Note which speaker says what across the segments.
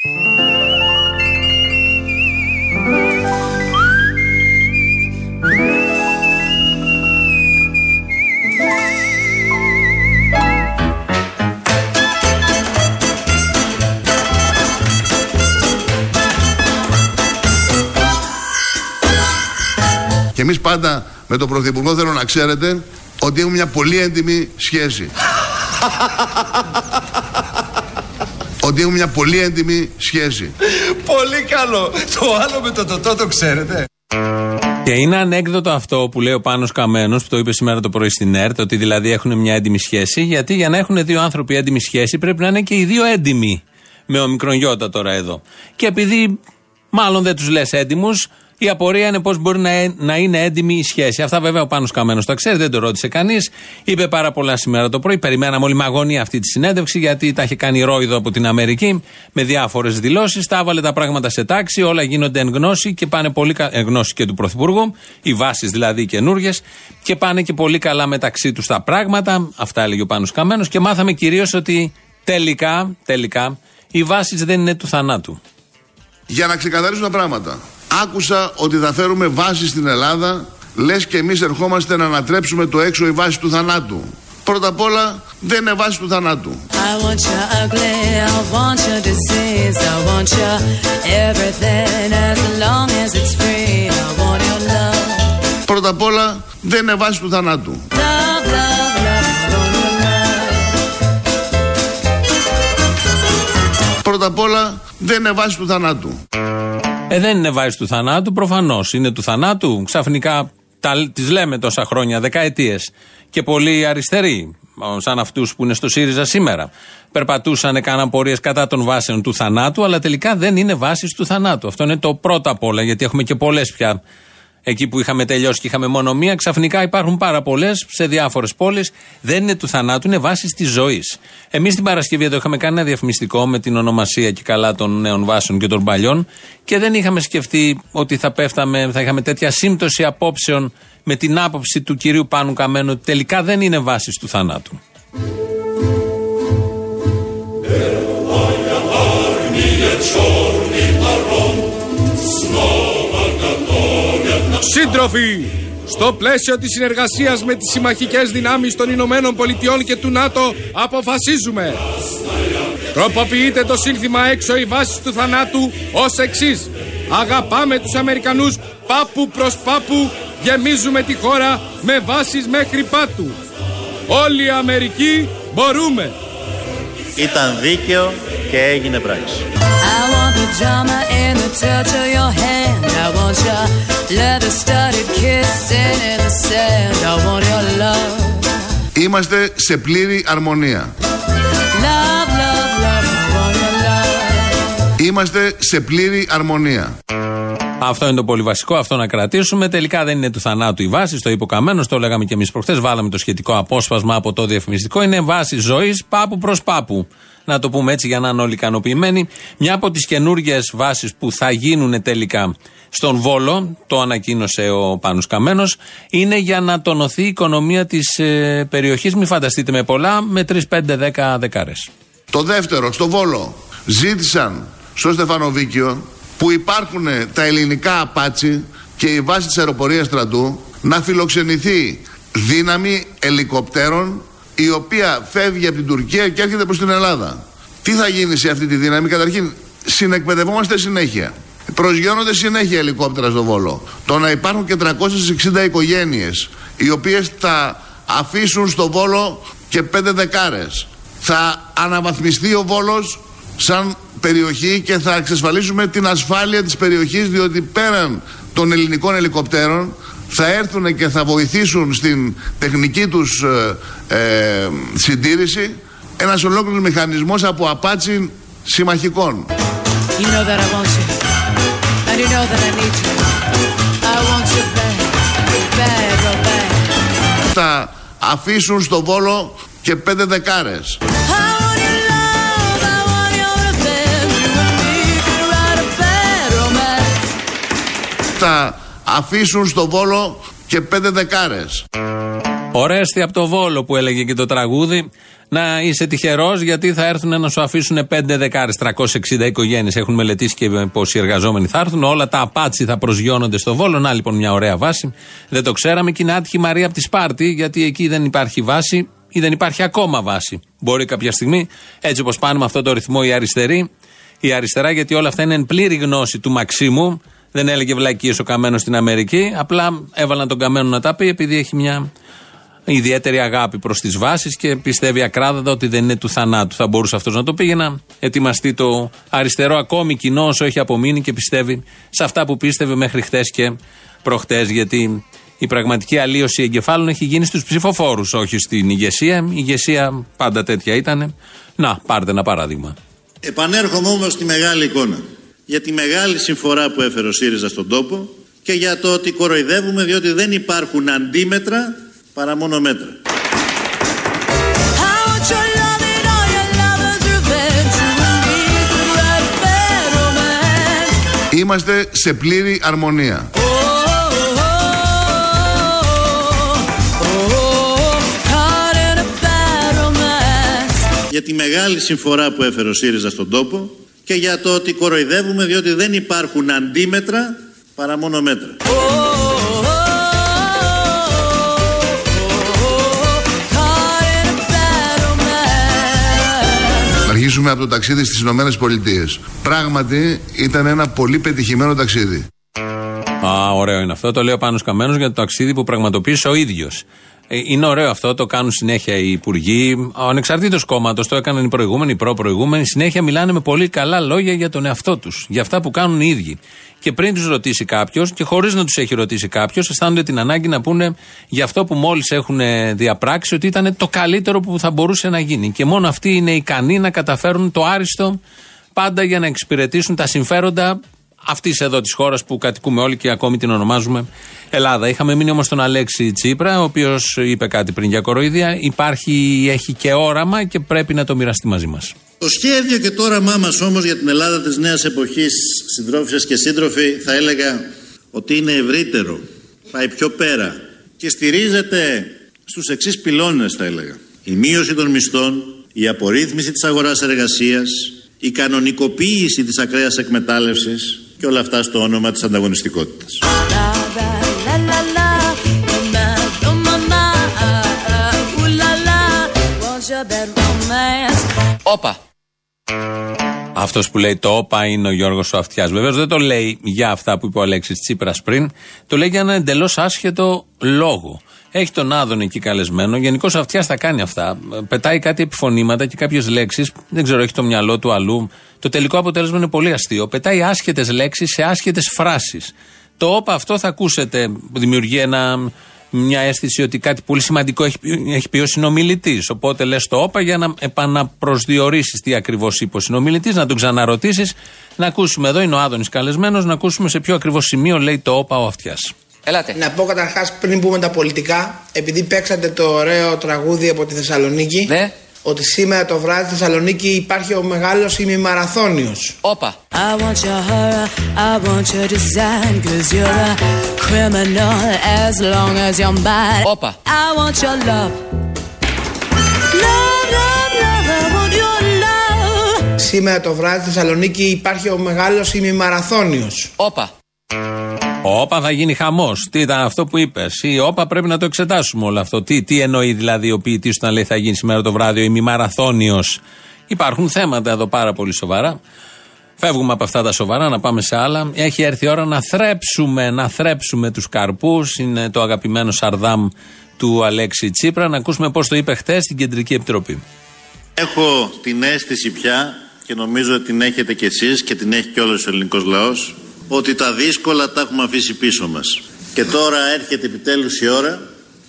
Speaker 1: Και εμείς πάντα με τον Πρωθυπουργό θέλω να ξέρετε ότι έχουμε μια πολύ έντιμη σχέση. ότι έχουμε μια πολύ έντιμη σχέση.
Speaker 2: Πολύ καλό. Το άλλο με το τοτό το ξέρετε.
Speaker 3: Και είναι ανέκδοτο αυτό που λέει ο Πάνος Καμένος, που το είπε σήμερα το πρωί στην ΕΡΤ, ότι δηλαδή έχουν μια έντιμη σχέση, γιατί για να έχουν δύο άνθρωποι έντιμη σχέση πρέπει να είναι και οι δύο έντιμοι. Με ο μικρονιώτα τώρα εδώ. Και επειδή μάλλον δεν τους λες έντιμους, η απορία είναι πώς μπορεί να, ε- να είναι έντιμη η σχέση. Αυτά βέβαια ο Πάνος Καμένος τα ξέρει, δεν το ρώτησε κανείς. Είπε πάρα πολλά σήμερα το πρωί. Περιμέναμε όλη μαγωνία αυτή τη συνέντευξη, γιατί τα είχε κάνει ρόιδο από την Αμερική με διάφορες δηλώσεις. Τα έβαλε τα πράγματα σε τάξη, όλα γίνονται εν γνώση και πάνε πολύ καλά. Εν γνώση και του Πρωθυπουργού, οι βάσεις δηλαδή καινούριε, και πάνε και πολύ καλά μεταξύ τους τα πράγματα. Αυτά έλεγε ο Πάνος Καμένος και μάθαμε κυρίως ότι τελικά, τελικά, οι βάσεις δεν είναι του θανάτου.
Speaker 1: Για να ξεκαθαρίσουμε τα πράγματα. Άκουσα ότι θα φέρουμε βάση στην Ελλάδα, λες και εμείς ερχόμαστε να ανατρέψουμε το έξω η βάση του θανάτου. Πρώτα απ' όλα δεν είναι βάση του θανάτου.
Speaker 4: I want you ugly, I want your disease, I want you everything as long as it's free. I want your love,
Speaker 1: Πρώτα απ' όλα δεν είναι βάση του θανάτου.
Speaker 4: love, love, love, I want your love.
Speaker 1: Πρώτα απ' όλα δεν είναι βάση του θανάτου.
Speaker 3: Ε, δεν είναι βάση του θανάτου, προφανώς. Είναι του θανάτου. Ξαφνικά τις λέμε τόσα χρόνια, δεκαετίες. Και πολλοί αριστεροί, σαν αυτούς που είναι στο ΣΥΡΙΖΑ σήμερα, περπατούσαν, έκαναν πορείες κατά των βάσεων του θανάτου, αλλά τελικά δεν είναι βάση του θανάτου. Αυτό είναι το πρώτο απ' όλα, γιατί έχουμε και πολλές πια. Εκεί που είχαμε τελειώσει και είχαμε μόνο μία, ξαφνικά υπάρχουν πάρα πολλές σε διάφορες πόλεις. Δεν είναι του θανάτου, είναι βάση της ζωής. Εμείς την Παρασκευή εδώ είχαμε κάνει ένα διαφημιστικό με την ονομασία και καλά των νέων βάσεων και των παλιών και δεν είχαμε σκεφτεί ότι θα πέφταμε, θα είχαμε τέτοια σύμπτωση απόψεων με την άποψη του κυρίου Πάνου Καμένου ότι τελικά δεν είναι βάση του θανάτου.
Speaker 5: Σύντροφοι, στο πλαίσιο της συνεργασίας με τις συμμαχικές δυνάμεις των Ηνωμένων Πολιτειών και του ΝΑΤΟ αποφασίζουμε. Τροποποιείται το σύνθημα έξω η βάση του θανάτου ως εξής. Αγαπάμε τους Αμερικανούς πάπου προς πάπου, γεμίζουμε τη χώρα με βάσεις μέχρι πάτου. Όλοι οι Αμερικοί μπορούμε.
Speaker 6: Ηταν δίκαιο και έγινε πράξη.
Speaker 1: Είμαστε σε πλήρη αρμονία. Είμαστε σε πλήρη αρμονία.
Speaker 3: Αυτό είναι το πολύ βασικό, αυτό να κρατήσουμε. Τελικά δεν είναι του θανάτου η βάση, το είπε ο Καμένος, το λέγαμε και εμείς προχθές. Βάλαμε το σχετικό απόσπασμα από το διαφημιστικό. Είναι βάση ζωής πάπου προς πάπου. Να το πούμε έτσι για να είναι όλοι ικανοποιημένοι. Μια από τις καινούργιες βάσεις που θα γίνουν τελικά στον Βόλο, το ανακοίνωσε ο Πάνος Καμένος, είναι για να τονωθεί η οικονομία της ε, περιοχής. Μην φανταστείτε με πολλά, με 3, 5, 10 δεκάρες.
Speaker 1: Το δεύτερο, στο Βόλο, ζήτησαν στο Στεφανοβίκιο που υπάρχουν τα ελληνικά απάτσι και η βάση της αεροπορίας στρατού να φιλοξενηθεί δύναμη ελικοπτέρων η οποία φεύγει από την Τουρκία και έρχεται προς την Ελλάδα. Τι θα γίνει σε αυτή τη δύναμη, καταρχήν συνεκπαιδευόμαστε συνέχεια. Προσγειώνονται συνέχεια ελικόπτερα στο Βόλο. Το να υπάρχουν και 360 οικογένειες οι οποίες θα αφήσουν στο Βόλο και πέντε δεκάρες. Θα αναβαθμιστεί ο Βόλος σαν περιοχή και θα εξασφαλίσουμε την ασφάλεια της περιοχής διότι πέραν των ελληνικών ελικοπτέρων θα έρθουν και θα βοηθήσουν στην τεχνική τους ε, ε, συντήρηση ένας ολόκληρος μηχανισμός από απάτσι συμμαχικών.
Speaker 4: You know that I want you, and you know that I need you. I want you bad, bad, real bad.
Speaker 1: Θα αφήσουν στο Βόλο και πέντε δεκάρες. Θα αφήσουν στο Βόλο και πέντε δεκάρες.
Speaker 3: Ορέστη από το Βόλο που έλεγε και το τραγούδι. να είσαι τυχερός γιατί θα έρθουν να σου αφήσουν 5 δεκάρες, 360 οικογένειες. Έχουν μελετήσει και πόσοι εργαζόμενοι θα έρθουν. Όλα τα απάτσι θα προσγειώνονται στο βόλο. Να λοιπόν μια ωραία βάση. Δεν το ξέραμε και είναι άτυχη Μαρία από τη Σπάρτη γιατί εκεί δεν υπάρχει βάση ή δεν υπάρχει ακόμα βάση. Μπορεί κάποια στιγμή, έτσι όπως πάνε με αυτό το ρυθμό οι αριστεροί, η αριστερά, γιατί όλα αυτά είναι εν πλήρη γνώση του Μαξίμου. Δεν έλεγε βλακίε ο Καμένο στην Αμερική. Απλά έβαλαν τον Καμένο να τα πει επειδή έχει μια ιδιαίτερη αγάπη προς τις βάσεις και πιστεύει ακράδαντα ότι δεν είναι του θανάτου. Θα μπορούσε αυτός να το πει για να ετοιμαστεί το αριστερό ακόμη κοινό όσο έχει απομείνει και πιστεύει σε αυτά που πίστευε μέχρι χτε και προχτές. Γιατί η πραγματική αλλίωση εγκεφάλων έχει γίνει στους ψηφοφόρους, όχι στην ηγεσία. Η ηγεσία πάντα τέτοια ήταν. Να, πάρτε ένα παράδειγμα.
Speaker 6: Επανέρχομαι όμως στη μεγάλη εικόνα. Για τη μεγάλη συμφορά που έφερε ο ΣΥΡΙΖΑ στον τόπο και για το ότι κοροϊδεύουμε διότι δεν υπάρχουν αντίμετρα παρά μόνο μέτρα.
Speaker 4: I want your love and all your lovers' revenge. You and me could write a bad romance.
Speaker 1: Είμαστε σε πλήρη αρμονία.
Speaker 4: Oh, oh, oh, oh, caught in a bad romance.
Speaker 6: Για τη μεγάλη συμφορά που έφερε ο ΣΥΡΙΖΑ στον τόπο και για το ότι κοροϊδεύουμε διότι δεν υπάρχουν αντίμετρα παρά μόνο μέτρα.
Speaker 4: Oh, oh, oh, caught in a bad romance.
Speaker 1: Να αρχίσουμε από το ταξίδι στις Ηνωμένες Πολιτείες. Πράγματι ήταν ένα πολύ πετυχημένο ταξίδι.
Speaker 3: Α, ωραίο είναι αυτό. Το λέω πάνω Καμένο για το ταξίδι που πραγματοποίησε ο ίδιος. Είναι ωραίο αυτό, το κάνουν συνέχεια οι υπουργοί. Ο ανεξαρτήτως κόμματος το έκαναν οι προηγούμενοι, οι προ-προηγούμενοι. Συνέχεια μιλάνε με πολύ καλά λόγια για τον εαυτό τους, για αυτά που κάνουν οι ίδιοι. Και πριν τους ρωτήσει κάποιος, και χωρίς να τους έχει ρωτήσει κάποιος, αισθάνονται την ανάγκη να πούνε για αυτό που μόλις έχουν διαπράξει ότι ήταν το καλύτερο που θα μπορούσε να γίνει. Και μόνο αυτοί είναι ικανοί να καταφέρουν το άριστο πάντα για να εξυπηρετήσουν τα συμφέροντα αυτής εδώ της χώρας που κατοικούμε όλοι και ακόμη την ονομάζουμε Ελλάδα. Είχαμε μείνει όμως τον Αλέξη Τσίπρα, ο οποίος είπε κάτι πριν για κοροϊδία. Υπάρχει, έχει και όραμα και πρέπει να το μοιραστεί μαζί μας.
Speaker 6: Το σχέδιο και το όραμά μας όμως για την Ελλάδα της νέας εποχής, συντρόφισσες και σύντροφοι, θα έλεγα ότι είναι ευρύτερο, πάει πιο πέρα και στηρίζεται στους εξής πυλώνες θα έλεγα. Η μείωση των μισθών, η απορρίθμιση της αγοράς εργασίας, η κανονικοποίηση της ακραίας εκμετάλλευσης και όλα αυτά στο όνομα της ανταγωνιστικότητας.
Speaker 4: La la la la, oh my, oh my, my, ooh la la, want your bad romance.
Speaker 7: Όπα.
Speaker 3: Αυτός που λέει το όπα είναι ο Γιώργος Αυτιάς. Βεβαίως δεν το λέει για αυτά που είπε ο Αλέξης Τσίπρας πριν. Το λέει για ένα εντελώς άσχετο λόγο. Έχει τον Άδων εκεί καλεσμένο. Γενικώς Αυτιά θα κάνει αυτά. Πετάει κάτι επιφωνήματα και κάποιες λέξεις. Δεν ξέρω, έχει το μυαλό του αλλού. Το τελικό αποτέλεσμα είναι πολύ αστείο. Πετάει άσχετες λέξεις σε άσχετες φράσεις. Το όπα αυτό θα ακούσετε. Δημιουργεί ένα, μια αίσθηση ότι κάτι πολύ σημαντικό έχει, πει- έχει πει ο συνομιλητής. Οπότε λες το όπα για να επαναπροσδιορίσεις τι ακριβώς είπε ο συνομιλητής, να τον ξαναρωτήσεις. Να ακούσουμε εδώ, είναι ο Άδωνης καλεσμένος, να ακούσουμε σε ποιο ακριβώς σημείο λέει το όπα ο Αυτιάς.
Speaker 7: Ελάτε.
Speaker 8: Να πω καταρχάς πριν πούμε τα πολιτικά, επειδή παίξατε το ωραίο τραγούδι από τη Θεσσαλονίκη,
Speaker 7: Ναι.
Speaker 8: ότι σήμερα το βράδυ στη Θεσσαλονίκη υπάρχει ο μεγάλος ημιμαραθώνιος.
Speaker 7: Όπα.
Speaker 4: I want your horror, I want your design, cause you're a criminal as long as you're mine.
Speaker 7: Όπα.
Speaker 4: I want your love. Love, love, love, I want your love.
Speaker 8: Σήμερα το βράδυ στη Θεσσαλονίκη υπάρχει ο μεγάλος ημιμαραθώνιος.
Speaker 7: Όπα.
Speaker 3: Όπα θα γίνει χαμός. Τι ήταν αυτό που είπες; Η Όπα πρέπει να το εξετάσουμε όλο αυτό. Τι, τι εννοεί δηλαδή ο ποιητής όταν λέει θα γίνει σήμερα το βράδυ ο ημιμαραθώνιος; Υπάρχουν θέματα εδώ πάρα πολύ σοβαρά. Φεύγουμε από αυτά τα σοβαρά να πάμε σε άλλα. Έχει έρθει η ώρα να θρέψουμε, να θρέψουμε τους καρπούς. Είναι το αγαπημένο Σαρδάμ του Αλέξη Τσίπρα. Να ακούσουμε πώς το είπε χθε στην Κεντρική Επιτροπή.
Speaker 6: Έχω την αίσθηση πια και νομίζω ότι την έχετε κι εσείς και την έχει και όλος ο ελληνικός λαός ότι τα δύσκολα τα έχουμε αφήσει πίσω μας. Και τώρα έρχεται επιτέλους η ώρα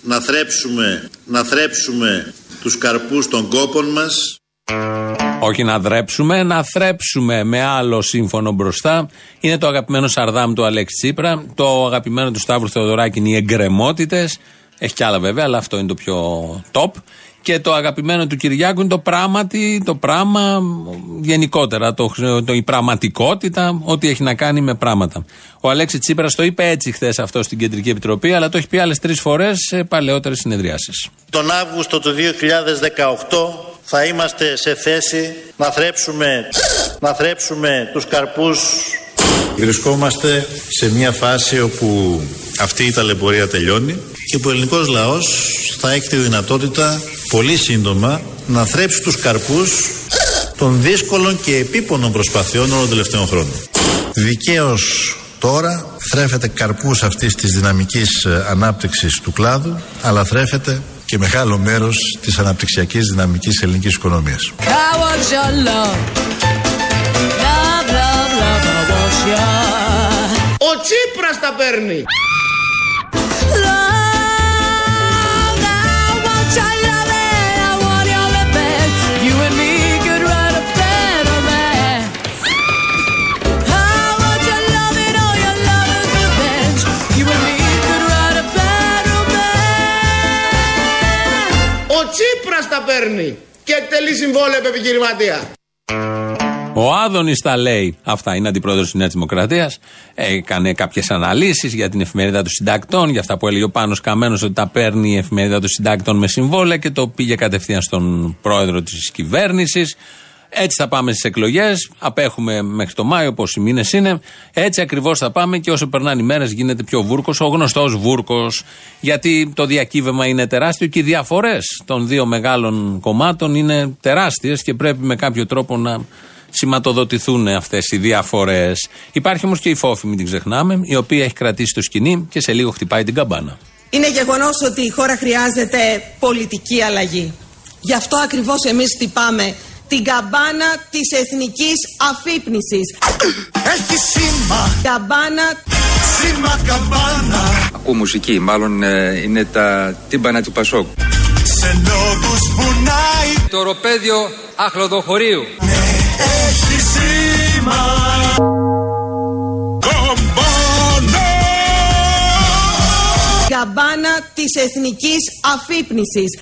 Speaker 6: να θρέψουμε, να θρέψουμε τους καρπούς των κόπων μας
Speaker 3: Όχι να δρέψουμε, να θρέψουμε με άλλο σύμφωνο μπροστά. Είναι το αγαπημένο Σαρδάμ του Αλέξη Τσίπρα. Το αγαπημένο του Σταύρου Θεοδωράκη είναι οι εγκρεμότητες. Έχει κι άλλα βέβαια, αλλά αυτό είναι το πιο top. Και το αγαπημένο του Κυριάκου είναι το πράγματι, το πράγμα γενικότερα, το, το, η πραγματικότητα, ό,τι έχει να κάνει με πράγματα. Ο Αλέξης Τσίπρας το είπε έτσι χθες αυτό στην Κεντρική Επιτροπή, αλλά το έχει πει άλλες τρεις φορές σε παλαιότερες συνεδριάσεις.
Speaker 6: Τον Αύγουστο του 2018 θα είμαστε σε θέση να θρέψουμε, να θρέψουμε τους καρπούς. Βρισκόμαστε σε μια φάση όπου αυτή η ταλαιπωρία τελειώνει και που ο ελληνικός λαός θα έχει τη δυνατότητα πολύ σύντομα να θρέψει τους καρπούς των δύσκολων και επίπονων προσπαθειών όλων των τελευταίων χρόνων. Δικαίως τώρα θρέφεται καρπούς αυτής της δυναμικής ε, ανάπτυξης του κλάδου αλλά θρέφεται και μεγάλο μέρος της αναπτυξιακής δυναμικής ελληνικής οικονομίας.
Speaker 8: Ο Τσίπρας τα παίρνει. Ο Τσίπρας τα παίρνει και εκτελεί συμβόλαιο επιχειρηματία.
Speaker 3: Ο Άδωνης τα λέει. Αυτά είναι αντιπρόεδρος της Νέας Δημοκρατίας. Έκανε κάποιες αναλύσεις για την εφημερίδα των συντακτών, για αυτά που έλεγε ο Πάνος Καμένος ότι τα παίρνει η εφημερίδα των συντακτών με συμβόλαια και το πήγε κατευθείαν στον πρόεδρο της κυβέρνησης. Έτσι θα πάμε στις εκλογές. Απέχουμε μέχρι το Μάιο, πόσοι μήνες είναι. Έτσι ακριβώς θα πάμε και όσο περνάνε οι μέρες γίνεται πιο βούρκος, ο γνωστός βούρκος. Γιατί το διακύβευμα είναι τεράστιο και οι διαφορές των δύο μεγάλων κομμάτων είναι τεράστιες και πρέπει με κάποιο τρόπο να σηματοδοτηθούν αυτές οι διαφορές. Υπάρχει όμως και η φόφη, μην την ξεχνάμε, η οποία έχει κρατήσει το σκηνή και σε λίγο χτυπάει την καμπάνα.
Speaker 7: Είναι γεγονός ότι η χώρα χρειάζεται πολιτική αλλαγή. Γι' αυτό ακριβώς εμείς χτυπάμε την καμπάνα της εθνικής αφύπνισης.
Speaker 2: Έχει σήμα,
Speaker 7: Καμπάνα
Speaker 2: σήμα καμπάνα.
Speaker 9: Ακούω μουσική, μάλλον ε, είναι τα τύμπανα του Πασόκ.
Speaker 2: Σε λόγους βουνάει,
Speaker 9: Το οροπέδιο αχλοδοχωρίου.
Speaker 2: Έχει σήμα. Καμπάνα.
Speaker 7: καμπάνα της εθνικής αφύπνισης.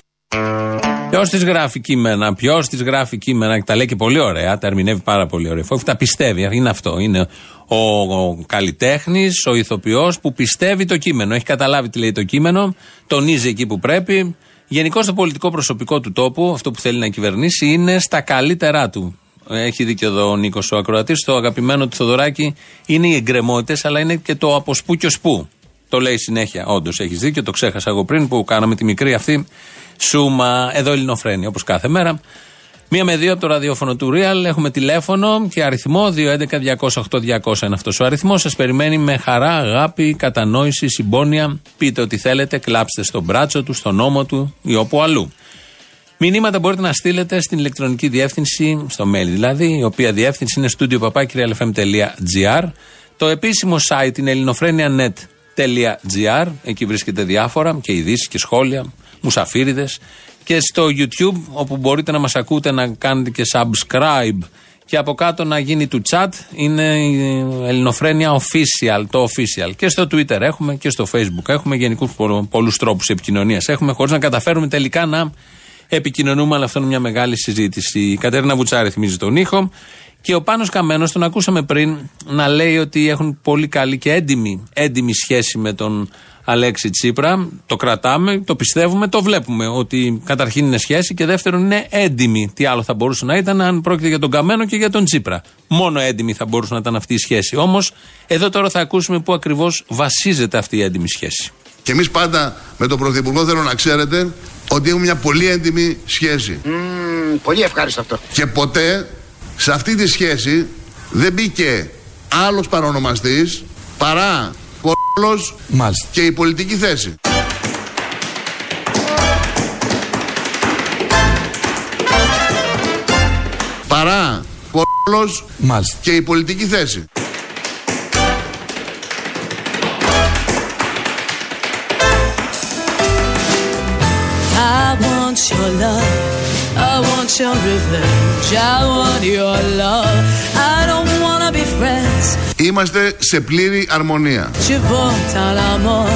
Speaker 3: Ποιος της γράφει κείμενα, ποιος της γράφει κείμενα και τα λέει και πολύ ωραία, τα ερμηνεύει πάρα πολύ ωραία. Φόβη τα πιστεύει, είναι αυτό. Είναι ο, ο καλλιτέχνης, ο ηθοποιός που πιστεύει το κείμενο. Έχει καταλάβει τι λέει το κείμενο, τονίζει εκεί που πρέπει. Γενικώς το πολιτικό προσωπικό του τόπου, αυτό που θέλει να κυβερνήσει, είναι στα καλύτερά του. Έχει δίκιο εδώ ο Νίκος ο Ακροατής. Το αγαπημένο του Θοδωράκη είναι οι εγκρεμότητες, αλλά είναι και το από σπού και ως πού. Το λέει συνέχεια. Όντως έχεις δίκιο, το ξέχασα εγώ πριν που κάναμε τη μικρή αυτή σούμα. Εδώ Ελληνοφρένη, όπως κάθε μέρα. Μία με δύο από το ραδιόφωνο του Real. Έχουμε τηλέφωνο και αριθμό 211-208-200 είναι αυτός ο αριθμός. Σας περιμένει με χαρά, αγάπη, κατανόηση, συμπόνια. Πείτε ό,τι θέλετε, κλάψτε στον μπράτσο του, στον ώμο του ή όπου αλλού. Μηνύματα μπορείτε να στείλετε στην ηλεκτρονική διεύθυνση, στο mail δηλαδή, η οποία διεύθυνση είναι studio.papakirialfm.gr. Το επίσημο site είναι ελληνοφρένια.net.gr. Εκεί βρίσκεται διάφορα και ειδήσεις και σχόλια, μουσαφίριδες. Και στο YouTube, όπου μπορείτε να μας ακούτε, να κάνετε και subscribe. Και από κάτω να γίνει του chat είναι η Ελληνοφρένια Official, το official. Και στο Twitter έχουμε και στο Facebook έχουμε γενικούς πολλούς τρόπους επικοινωνίας. Έχουμε χωρίς να καταφέρουμε τελικά να επικοινωνούμε, αλλά αυτό είναι μια μεγάλη συζήτηση. Η Κατέρινα Βουτσάρη θυμίζει τον ήχο. Και ο Πάνος Καμένος, τον ακούσαμε πριν, να λέει ότι έχουν πολύ καλή και έντιμη, έντιμη σχέση με τον Αλέξη Τσίπρα. Το κρατάμε, το πιστεύουμε, το βλέπουμε. Ότι καταρχήν είναι σχέση και δεύτερον είναι έντιμη. Τι άλλο θα μπορούσε να ήταν αν πρόκειται για τον Καμένο και για τον Τσίπρα. Μόνο έντιμη θα μπορούσε να ήταν αυτή η σχέση. Όμως, εδώ τώρα θα ακούσουμε πού ακριβώς βασίζεται αυτή η έντιμη σχέση.
Speaker 1: Και εμείς πάντα με τον Πρωθυπουργό θέλω να ξέρετε ότι έχουμε μια πολύ έντιμη σχέση.
Speaker 10: πολύ ευχάριστο αυτό.
Speaker 1: Και ποτέ σε αυτή τη σχέση δεν μπήκε άλλος παρονομαστής παρά ο ρόλος
Speaker 2: Μάλιστα.
Speaker 1: και η πολιτική θέση. Παρά ο ρόλος
Speaker 2: Μάλιστα.
Speaker 1: και η πολιτική θέση.
Speaker 4: Want your love. I want your revenge. I want your love. I don't wanna be friends.
Speaker 1: Είμαστε σε πλήρη αρμονία.
Speaker 4: Je veux à la mort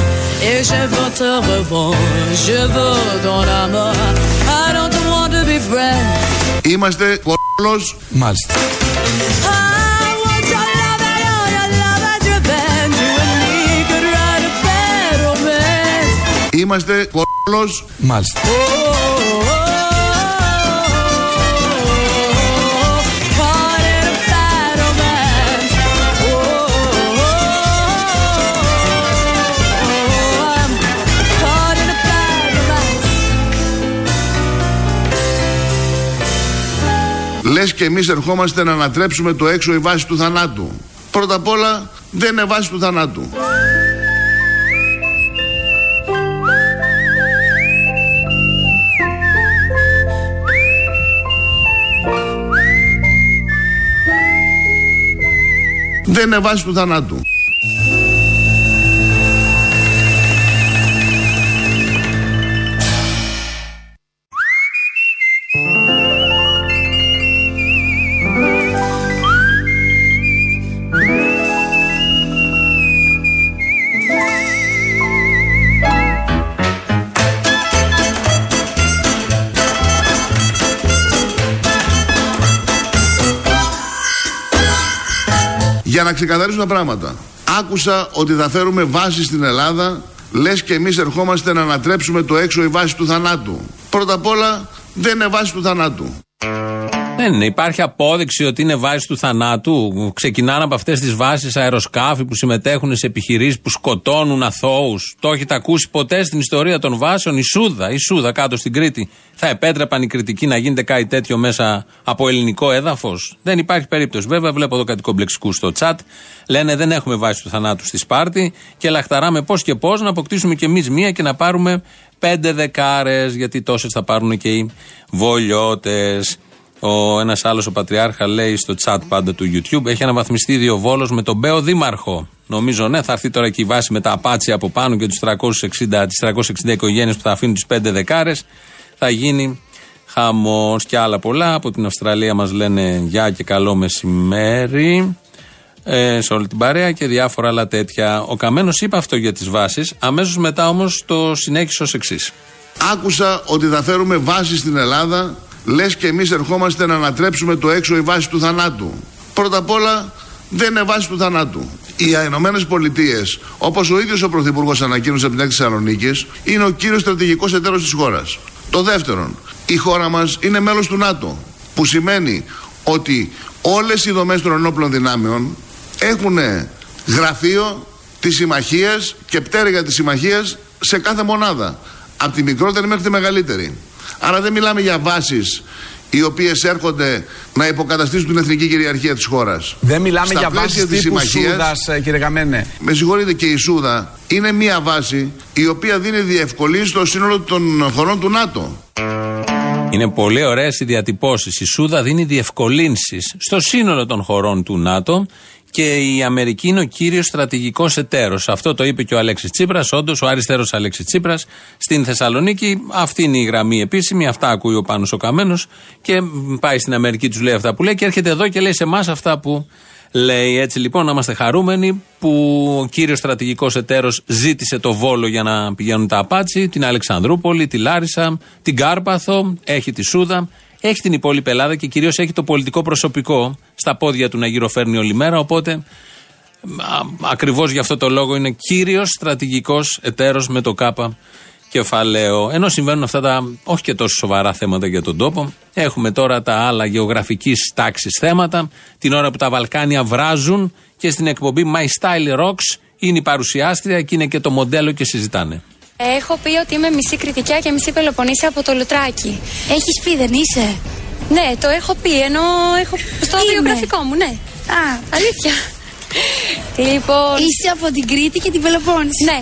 Speaker 4: et je veux te revoir. Je veux dans la mort. I don't want to be friends.
Speaker 1: Είμαστε κόλος
Speaker 2: Μάλιστα.
Speaker 4: I want your love
Speaker 1: Λες και εμείς ερχόμαστε να ανατρέψουμε το έξω η βάση του θανάτου. Πρώτα απ' όλα δεν είναι βάση του θανάτου. Δεν είναι βάση του θανάτου. Για να ξεκαθαρίσουν τα πράγματα. Άκουσα ότι θα φέρουμε βάση στην Ελλάδα, λες και εμείς ερχόμαστε να ανατρέψουμε το έξω η βάση του θανάτου. Πρώτα απ' όλα δεν είναι βάση του θανάτου.
Speaker 3: Δεν είναι. Υπάρχει απόδειξη ότι είναι βάση του θανάτου. Ξεκινάνε από αυτές τις βάσεις αεροσκάφη που συμμετέχουν σε επιχειρήσεις που σκοτώνουν αθώους. Το έχετε ακούσει ποτέ στην ιστορία των βάσεων; Η Σούδα, η Σούδα κάτω στην Κρήτη. Θα επέτρεπαν οι κριτικοί να γίνεται κάτι τέτοιο μέσα από ελληνικό έδαφος; Δεν υπάρχει περίπτωση. Βέβαια, βλέπω εδώ κάτι κομπλεξικού στο chat. Λένε δεν έχουμε βάση του θανάτου στη Σπάρτη και λαχταράμε πώς και πώς να αποκτήσουμε κι εμείς μία και να πάρουμε πέντε δεκάρες. Γιατί τόσες θα πάρουν και οι βολιώτες. Ο ένας άλλος, ο Πατριάρχα, λέει στο chat πάντα του YouTube: Έχει αναβαθμιστεί δύο βόλος με τον Μπέο Δήμαρχο. Νομίζω, ναι, θα έρθει τώρα και η βάση με τα απάτσια από πάνω και τους 360, τις 360 οικογένειες που θα αφήνουν τις πέντε δεκάρες. Θα γίνει χαμός και άλλα πολλά. Από την Αυστραλία μας λένε Γεια και καλό μεσημέρι. Ε, σε όλη την παρέα και διάφορα άλλα τέτοια. Ο Καμένος είπε αυτό για τις βάσεις. Αμέσως μετά όμως το συνέχισε ως εξής.
Speaker 1: Άκουσα ότι θα φέρουμε βάση στην Ελλάδα, λες και εμείς ερχόμαστε να ανατρέψουμε το έξω η βάση του θανάτου. Πρώτα απ' όλα δεν είναι βάση του θανάτου. Οι Ηνωμένες Πολιτείες, όπως ο ίδιος ο Πρωθυπουργός ανακοίνωσε από την έκθεση Θεσσαλονίκης, είναι ο κύριος στρατηγικός εταίρος της χώρας. Το δεύτερον, η χώρα μας είναι μέλος του ΝΑΤΟ. Που σημαίνει ότι όλες οι δομές των ενόπλων δυνάμεων έχουν γραφείο τη συμμαχία και πτέρυγα της συμμαχίας σε κάθε μονάδα. Από τη μικρότερη μέχρι τη μεγαλύτερη. Άρα δεν μιλάμε για βάσεις οι οποίες έρχονται να υποκαταστήσουν την εθνική κυριαρχία της χώρας.
Speaker 2: Δεν μιλάμε
Speaker 1: Στα
Speaker 2: για
Speaker 1: πλαίσια
Speaker 2: βάση
Speaker 1: της
Speaker 2: τύπου
Speaker 1: συμμαχίας-
Speaker 2: Σούδας, ε, κύριε Καμένε.
Speaker 1: Με συγχωρείτε και η Σούδα είναι μια βάση η οποία δίνει διευκολύνση στο σύνολο των χωρών του ΝΑΤΟ.
Speaker 3: Είναι πολύ ωραίες οι διατυπώσεις. Η Σούδα δίνει διευκολύνσεις στο σύνολο των χωρών του ΝΑΤΟ και η Αμερική είναι ο κύριος στρατηγικός εταίρος. Αυτό το είπε και ο Αλέξης Τσίπρας, όντως ο αριστερός Αλέξης Τσίπρας στην Θεσσαλονίκη. Αυτή είναι η γραμμή επίσημη, αυτά ακούει ο Πάνος ο Καμένος και πάει στην Αμερική, τους λέει αυτά που λέει και έρχεται εδώ και λέει σε εμάς αυτά που λέει. Έτσι λοιπόν, να είμαστε χαρούμενοι που ο κύριος στρατηγικός εταίρος ζήτησε το βόλο για να πηγαίνουν τα απάτσι, την Αλεξανδρούπολη, τη Λάρισα, την Κάρπαθο, έχει τη Σούδα. Έχει την υπόλοιπη Ελλάδα και κυρίως έχει το πολιτικό προσωπικό στα πόδια του να γυροφέρνει όλη μέρα. Οπότε ακριβώς γι' αυτό το λόγο είναι κύριος στρατηγικός εταίρος με το ΚΑΠΑ κεφαλαίο. Ενώ συμβαίνουν αυτά τα όχι και τόσο σοβαρά θέματα για τον τόπο, έχουμε τώρα τα άλλα γεωγραφικής τάξης θέματα. Την ώρα που τα Βαλκάνια βράζουν και στην εκπομπή My Style Rocks είναι η παρουσιάστρια και είναι και το μοντέλο και συζητάνε.
Speaker 11: Έχω πει ότι είμαι μισή κριτικιά και μισή Πελοποννήσια από το Λουτράκι.
Speaker 12: Έχεις πει, δεν είσαι;
Speaker 11: Ναι, το έχω πει, ενώ έχω στο
Speaker 12: Είμαι.
Speaker 11: βιογραφικό μου, ναι.
Speaker 12: Α,
Speaker 11: Αλήθεια. λοιπόν.
Speaker 12: είσαι από την Κρήτη και την Πελοπόννησο.
Speaker 11: Ναι,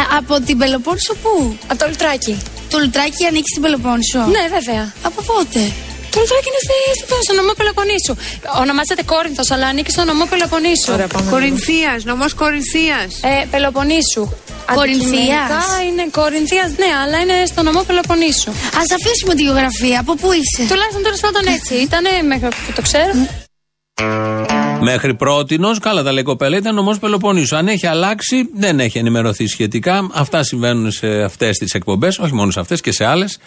Speaker 12: Α, από την Πελοπόννησο πού;
Speaker 11: από το Λουτράκι.
Speaker 12: Το Λουτράκι ανήκει στην Πελοπόννησο.
Speaker 11: Ναι, βέβαια.
Speaker 12: Από πότε;
Speaker 11: Το Λουτράκι είναι στη, στο, στο νομό Πελοποννήσου. Ονομάζεται Κόρινθος, αλλά ανήκει στο νομό Πελοποννήσου.
Speaker 13: Κορινθίας, νομός Κορινθίας.
Speaker 11: Ε, Πελοποννήσου.
Speaker 12: Κορινθίας.
Speaker 11: Αντικειμενικά είναι Κορινθίας, ναι, αλλά είναι στο νομό Πελοποννήσου.
Speaker 12: Ας αφήσουμε τη γεωγραφία. Από πού είσαι;
Speaker 11: Τουλάχιστον τέλος πάντων έτσι. Ήτανε μέχρι που το ξέρω.
Speaker 3: Μέχρι πρότινος, καλά τα λέει η κοπέλα, ήταν νομός Πελοποννήσου. Αν έχει αλλάξει, δεν έχει ενημερωθεί σχετικά. Αυτά συμβαίνουν σε αυτές τις εκπομπές, όχι μόνο σε αυτές και σε άλλες.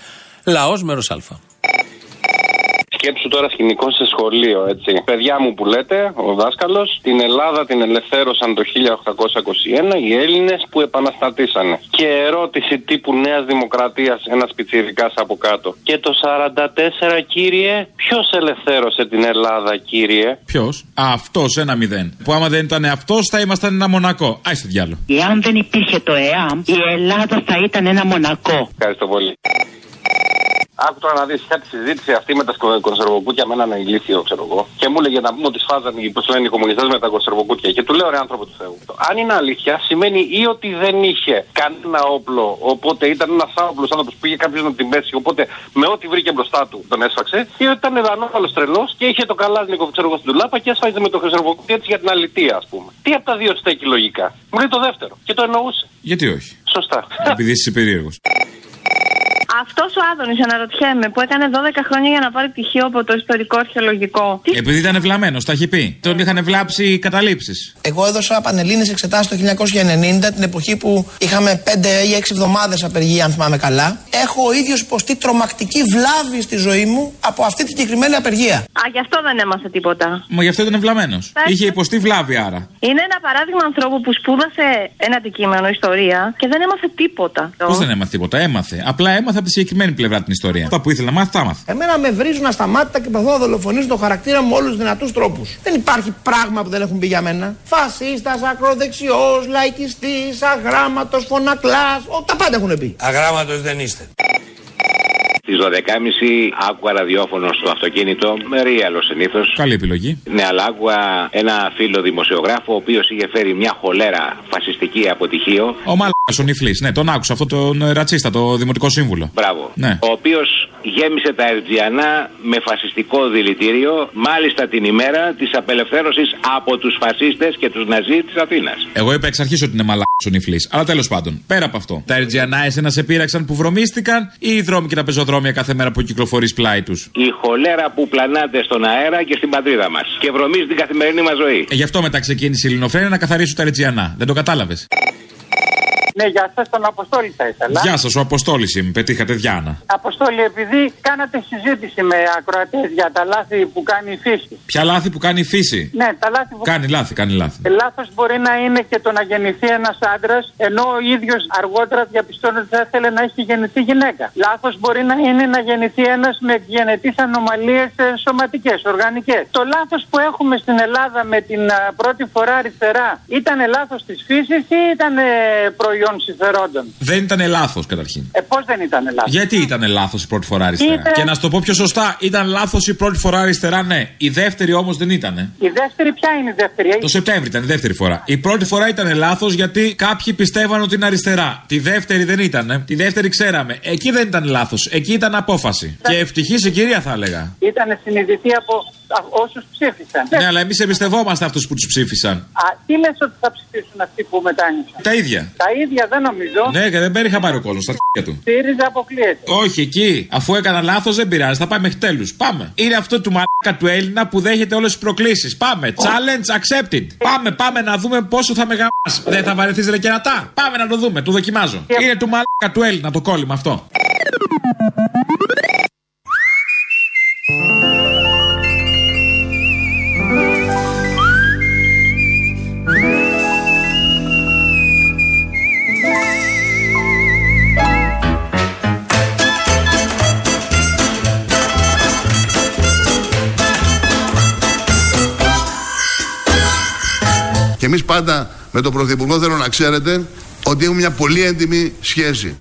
Speaker 3: Λαός μέρος Α.
Speaker 14: Σκέψου τώρα σκηνικό σε σχολείο, έτσι. Παιδιά μου που λέτε, ο δάσκαλος, την Ελλάδα την ελευθέρωσαν το 1821 οι Έλληνες που επαναστατήσανε. Και ερώτηση τύπου Νέας Δημοκρατίας ένας πιτσιρικάς από κάτω. Και το 44, κύριε, ποιος ελευθέρωσε την Ελλάδα, κύριε;
Speaker 15: Ποιος; Αυτός ένα μηδέν. Που άμα δεν ήταν αυτός θα ήμασταν ένα μονακό. Άι στο διάλο.
Speaker 16: Εάν δεν υπήρχε το ΕΑΜ, η Ελλάδα θα ήταν ένα μονακό.
Speaker 14: Ευχαριστώ πολύ. Άκου τώρα να δεις, είχα τη συζήτηση αυτή με τα σκο- κονσερβοκούτια με έναν ηλίθιο, ξέρω εγώ. Και μου έλεγε να πούμε ότι σφάζανε, πώ λένε οι κομμουνιστές με τα κονσερβοκούτια. Και του λέω ρε άνθρωπο του Θεού. Αν είναι αλήθεια, σημαίνει ή ότι δεν είχε κανένα όπλο, οπότε ήταν ένας άοπλος άνθρωπος που είχε κάποιος να την πέσει, οπότε με ό,τι βρήκε μπροστά του τον έσφαξε, ή ότι ήταν ανώφαλο τρελός και είχε το καλάζνικο, ξέρω εγώ, στην τουλάπα και έσφαγε με το κονσερβοκούτι έτσι για την αλητία, ας πούμε. Τι από τα δύο στέκει λογικά. Μου λέει το δεύτερο. Και το εννοούσε.
Speaker 15: Γιατί όχι;
Speaker 14: Σωστά.
Speaker 15: Επειδή είσαι περίεργος.
Speaker 17: Αυτός ο Άδωνης, αναρωτιέμαι, που έκανε 12 χρόνια για να πάρει πτυχίο από το ιστορικό αρχαιολογικό. Τι
Speaker 15: Επειδή ήταν βλαμμένο, τα έχει πει. Τον είχαν βλάψει οι καταλήψεις.
Speaker 8: Εγώ έδωσα πανελλήνιες εξετάσεις το 1990, την εποχή που είχαμε 5 ή 6 εβδομάδες απεργία, αν θυμάμαι καλά. Έχω ο ίδιος υποστεί τρομακτική βλάβη στη ζωή μου από αυτή τη συγκεκριμένη απεργία.
Speaker 17: Α, γι' αυτό δεν έμαθε τίποτα.
Speaker 15: Μα γι' αυτό ήταν βλαμμένο.
Speaker 17: Θα-
Speaker 15: Είχε υποστεί βλάβη άρα.
Speaker 17: Είναι ένα παράδειγμα ανθρώπου που σπούδασε ένα αντικείμενο, ιστορία, και δεν έμαθε τίποτα.
Speaker 15: Πώς δεν έμαθε τίποτα, έμαθε. Απλά έμαθε από τη συγκεκριμένη πλευρά την ιστορία. Αυτά που ήθελε να μάθει, τα μάθει.
Speaker 8: Εμένα με βρίζουν ασταμάτητα και προσπαθούν να δολοφονήσουν το χαρακτήρα μου με όλους τους δυνατούς τρόπους. Δεν υπάρχει πράγμα που δεν έχουν πει για μένα. Φασίστας, ακροδεξιός, λαϊκιστής, αγράμματος, φωνακλάς. Τα πάντα έχουν πει.
Speaker 18: Αγράμματος δεν είστε.
Speaker 19: Στις 12.30 άκουγα ραδιόφωνο στο αυτοκίνητο, με ρίαλο συνήθως.
Speaker 15: Καλή επιλογή.
Speaker 19: Ναι, αλλά άκουγα ένα φίλο δημοσιογράφο, ο οποίος είχε φέρει μια χολέρα φασιστική αποτυχίο.
Speaker 15: Ο Μαλάκα, ο Νιφλή. Ναι, τον άκουσα αυτό τον ε, ρατσίστα, το δημοτικό σύμβουλο.
Speaker 19: Μπράβο.
Speaker 15: Ναι.
Speaker 19: Ο οποίος γέμισε τα Ερτζιανά με φασιστικό δηλητήριο, μάλιστα την ημέρα της απελευθέρωσης από τους φασίστες και τους Ναζί της Αθήνας.
Speaker 15: Εγώ είπα εξ αρχής ότι είναι μαλάκα ο Νιφλή. Αλλά τέλος πάντων, πέρα από αυτό. Τα Ερτζιανά εσένα σε πείραξαν που βρωμίστηκαν ή οι δρόμοι και τα πεζοδρόμια κάθε μέρα που κυκλοφορείς πλάι τους;
Speaker 19: Η χολέρα που πλανάται στον αέρα και στην πατρίδα μας και βρωμίζει την καθημερινή μας ζωή.
Speaker 15: Ε, γι' αυτό μετά ξεκίνησε η Ελληνοφρένια να καθαρίσουν τα Ερτζιανά. Δεν το κατάλαβες;
Speaker 20: Ναι, γεια σας, τον Αποστόλη θα ήθελα.
Speaker 15: Γεια σας, ο Αποστόλης είμαι. Πετύχατε Διάνα.
Speaker 20: Αποστόλη, επειδή κάνατε συζήτηση με ακροατές για τα λάθη που κάνει η φύση.
Speaker 15: Ποια λάθη που κάνει η φύση;
Speaker 20: Ναι, τα λάθη που
Speaker 15: Κάνει λάθη, κάνει λάθη.
Speaker 20: Λάθος μπορεί να είναι και το να γεννηθεί ένας άντρας, ενώ ο ίδιος αργότερα διαπιστώνει ότι θα ήθελε να έχει γεννηθεί γυναίκα. Λάθος μπορεί να είναι να γεννηθεί ένας με γενετής ανομαλίες σωματικέ, οργανικές. Το λάθος που έχουμε στην Ελλάδα με την α, πρώτη φορά αριστερά ήταν λάθος της φύσης ή ήταν ε, προϊόν συμφερόντων.
Speaker 15: Δεν ήταν λάθος καταρχήν.
Speaker 20: Ε, πώς δεν ήταν λάθος;
Speaker 15: Γιατί ήταν λάθος η πρώτη φορά αριστερά;
Speaker 20: Ήταν-
Speaker 15: Και να σου το πω πιο σωστά, ήταν λάθος η πρώτη φορά αριστερά, ναι. Η δεύτερη όμως δεν ήταν.
Speaker 20: Η δεύτερη, ποια είναι η δεύτερη;
Speaker 15: Το Σεπτέμβρη ήταν η δεύτερη φορά. Η πρώτη φορά ήταν λάθος γιατί κάποιοι πιστεύαν ότι είναι αριστερά. Τη δεύτερη δεν ήταν. Τη δεύτερη ξέραμε. Εκεί δεν ήταν λάθος. Εκεί ήταν απόφαση. Και ευτυχή η κυρία θα έλεγα.
Speaker 20: Ήταν συνειδητή από όσους ψήφισαν.
Speaker 15: Ναι, αλλά εμείς εμπιστευόμαστε αυτούς που τους ψήφισαν.
Speaker 20: Α, τι λες ότι θα ψηφίσουν αυτοί που μετάνιωσαν;
Speaker 15: Τα ίδια.
Speaker 20: Τα ίδια δεν νομίζω.
Speaker 15: Ναι, και δεν πέριχα πάρει ο κόσμο στα αρχεία του.
Speaker 20: ΣΥΡΙΖΑ αποκλείεται.
Speaker 15: Όχι, εκεί. Αφού έκανα λάθος, δεν πειράζει. Θα πάμε μέχρι τέλους. Πάμε. Είναι αυτό του μαλάκα του Έλληνα που δέχεται όλες τις προκλήσεις. Πάμε. Challenge accepted. Πάμε, πάμε να δούμε πόσο θα μεγαμά. Δεν θα βαρεθείς ρε κερατά. Πάμε να το δούμε. Το δοκιμάζω. Είναι του μαλάκα του Έλληνα το κόλλημα αυτό.
Speaker 1: Και εμείς πάντα με τον Πρωθυπουργό θέλω να ξέρετε ότι έχουμε μια πολύ έντιμη σχέση.